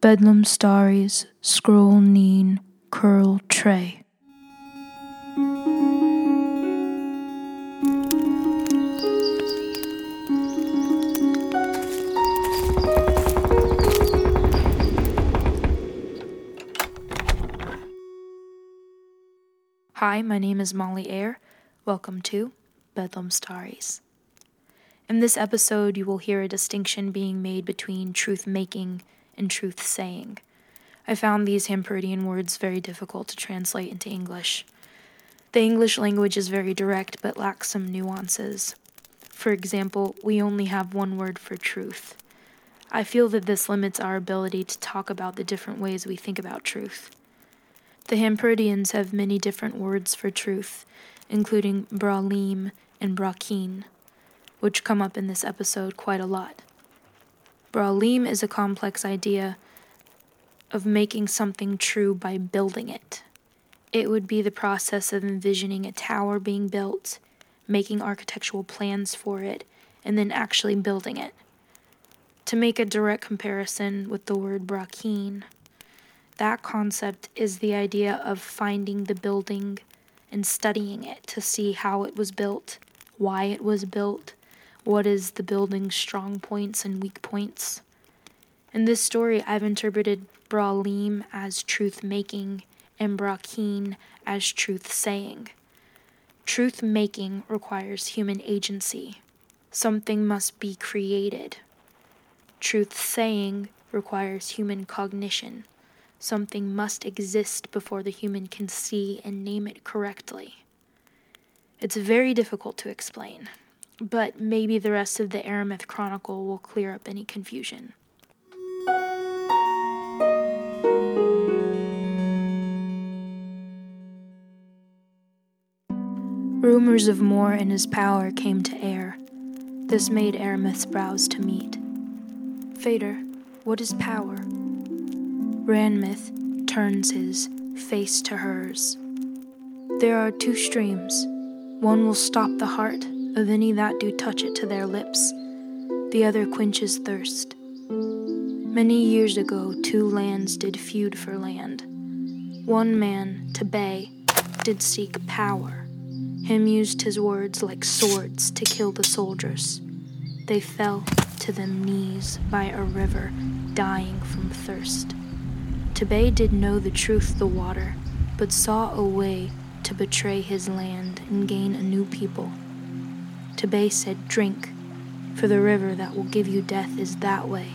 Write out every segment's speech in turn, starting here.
Bedlam Starries, Scroll Neen, Curl Tre. Hi, my name is Molly Ayer. Welcome to Bedlam Starries. In this episode, you will hear a distinction being made between truth making and truth saying. I found these Hampuridian words very difficult to translate into English. The English language is very direct but lacks some nuances. For example, we only have one word for truth. I feel that this limits our ability to talk about the different ways we think about truth. The Hampuridians have many different words for truth, including bralim and brakin, which come up in this episode quite a lot. Bralim is a complex idea of making something true by building it. It would be the process of envisioning a tower being built, making architectural plans for it, and then actually building it. To make a direct comparison with the word brakin, that concept is the idea of finding the building and studying it to see how it was built, why it was built, what is the building's strong points and weak points. In this story, I've interpreted Bralim as truth making and Brakin as truth saying. Truth making requires human agency. Something must be created. Truth saying requires human cognition. Something must exist before the human can see and name it correctly. It's very difficult to explain, but maybe the rest of the Aermeth Chronicle will clear up any confusion. Rumors of Mor and his power came to Aer. This made Aermeth's brows to meet. Fader, what is power? Ranmeth turns his face to hers. There are two streams. One will stop the heart of any that do touch it to their lips, the other quenches thirst. Many years ago, two lands did feud for land. One man, Tabay, did seek power. Him used his words like swords to kill the soldiers. They fell to them knees by a river, dying from thirst. Tabay did know the truth, the water, but saw a way to betray his land and gain a new people. Tabay said, Drink, for the river that will give you death is that way.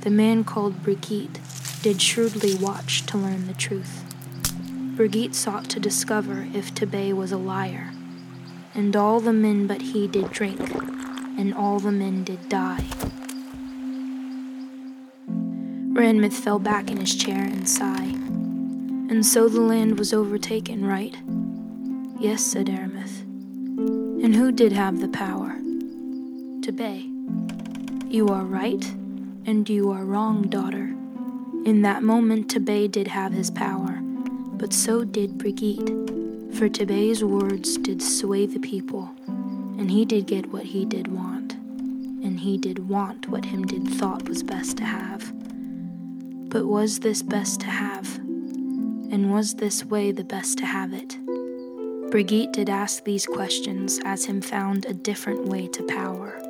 The man called Brigeete did shrewdly watch to learn the truth. Brigeete sought to discover if Tabay was a liar, and all the men but he did drink, and all the men did die. Ranmeth fell back in his chair and sighed. And so the land was overtaken, right? Yes, said Aermeth. And who did have the power? Tabay. You are right, and you are wrong, daughter. In that moment, Tabay did have his power, but so did Brigeete, for Tabay's words did sway the people, and he did get what he did want, and he did want what him did thought was best to have. But was this best to have? And was this way the best to have it? Brigeete did ask these questions as him found a different way to power.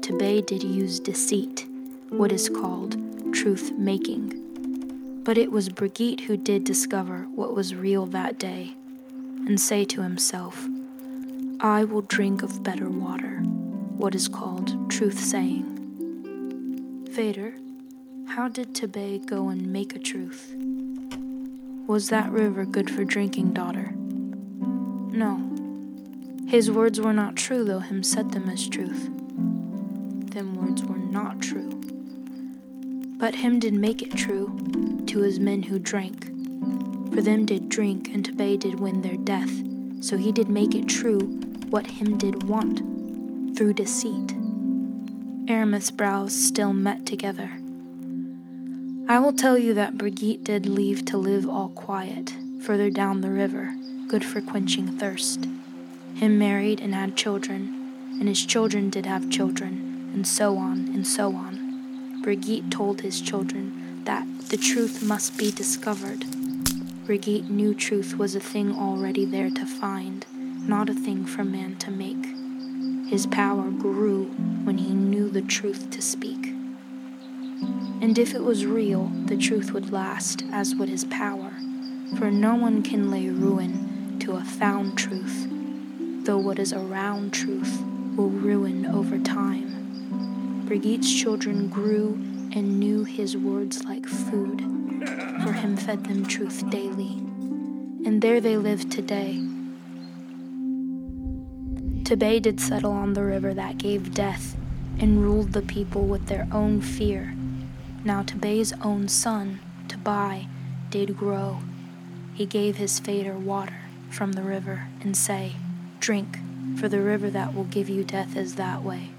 Tabay did use deceit, what is called truth making. But it was Brigeete who did discover what was real that day and say to himself, I will drink of better water, what is called truth saying. Vader, how did Tabay go and make a truth? Was that river good for drinking, daughter? No. His words were not true, though him said them as truth. Them words were not true. But him did make it true to his men who drank. For them did drink, and Tabay did win their death. So he did make it true what him did want, through deceit. Aermeth's brows still met together. I will tell you that Brigeete did leave to live all quiet, further down the river, good for quenching thirst. Him married and had children, and his children did have children, and so on and so on. Brigeete told his children that the truth must be discovered. Brigeete knew truth was a thing already there to find, not a thing for man to make. His power grew when he knew the truth to speak. And if it was real, the truth would last, as would his power, for no one can lay ruin a found truth, though what is around truth will ruin over time. Brigeete's children grew and knew his words like food, for him fed them truth daily. And there they live today. Tabay did settle on the river that gave death and ruled the people with their own fear. Now Tabay's own son, Tebai, did grow. He gave his fader water from the river and say, Drink, for the river that will give you death is that way.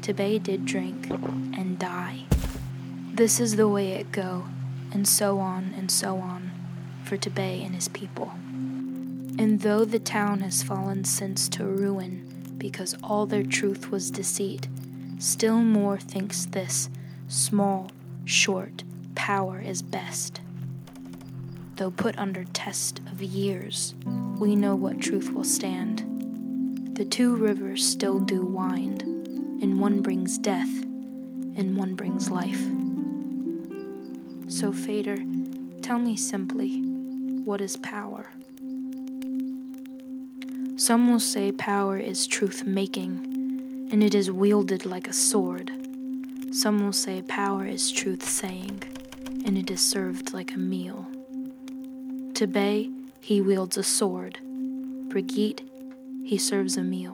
Tabay did drink and die. This is the way it go, and so on and so on, for Tabay and his people. And though the town has fallen since to ruin, because all their truth was deceit, still Mor thinks this small, short power is best. Though put under test of years, we know what truth will stand. The two rivers still do wind, and one brings death, and one brings life. So, Fader, tell me simply, what is power? Some will say power is truth making, and it is wielded like a sword. Some will say power is truth saying, and it is served like a meal. Tabay, he wields a sword. Brigeete, he serves a meal.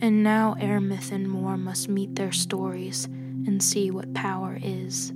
And now Aermeth and Mor must meet their stories and see what power is.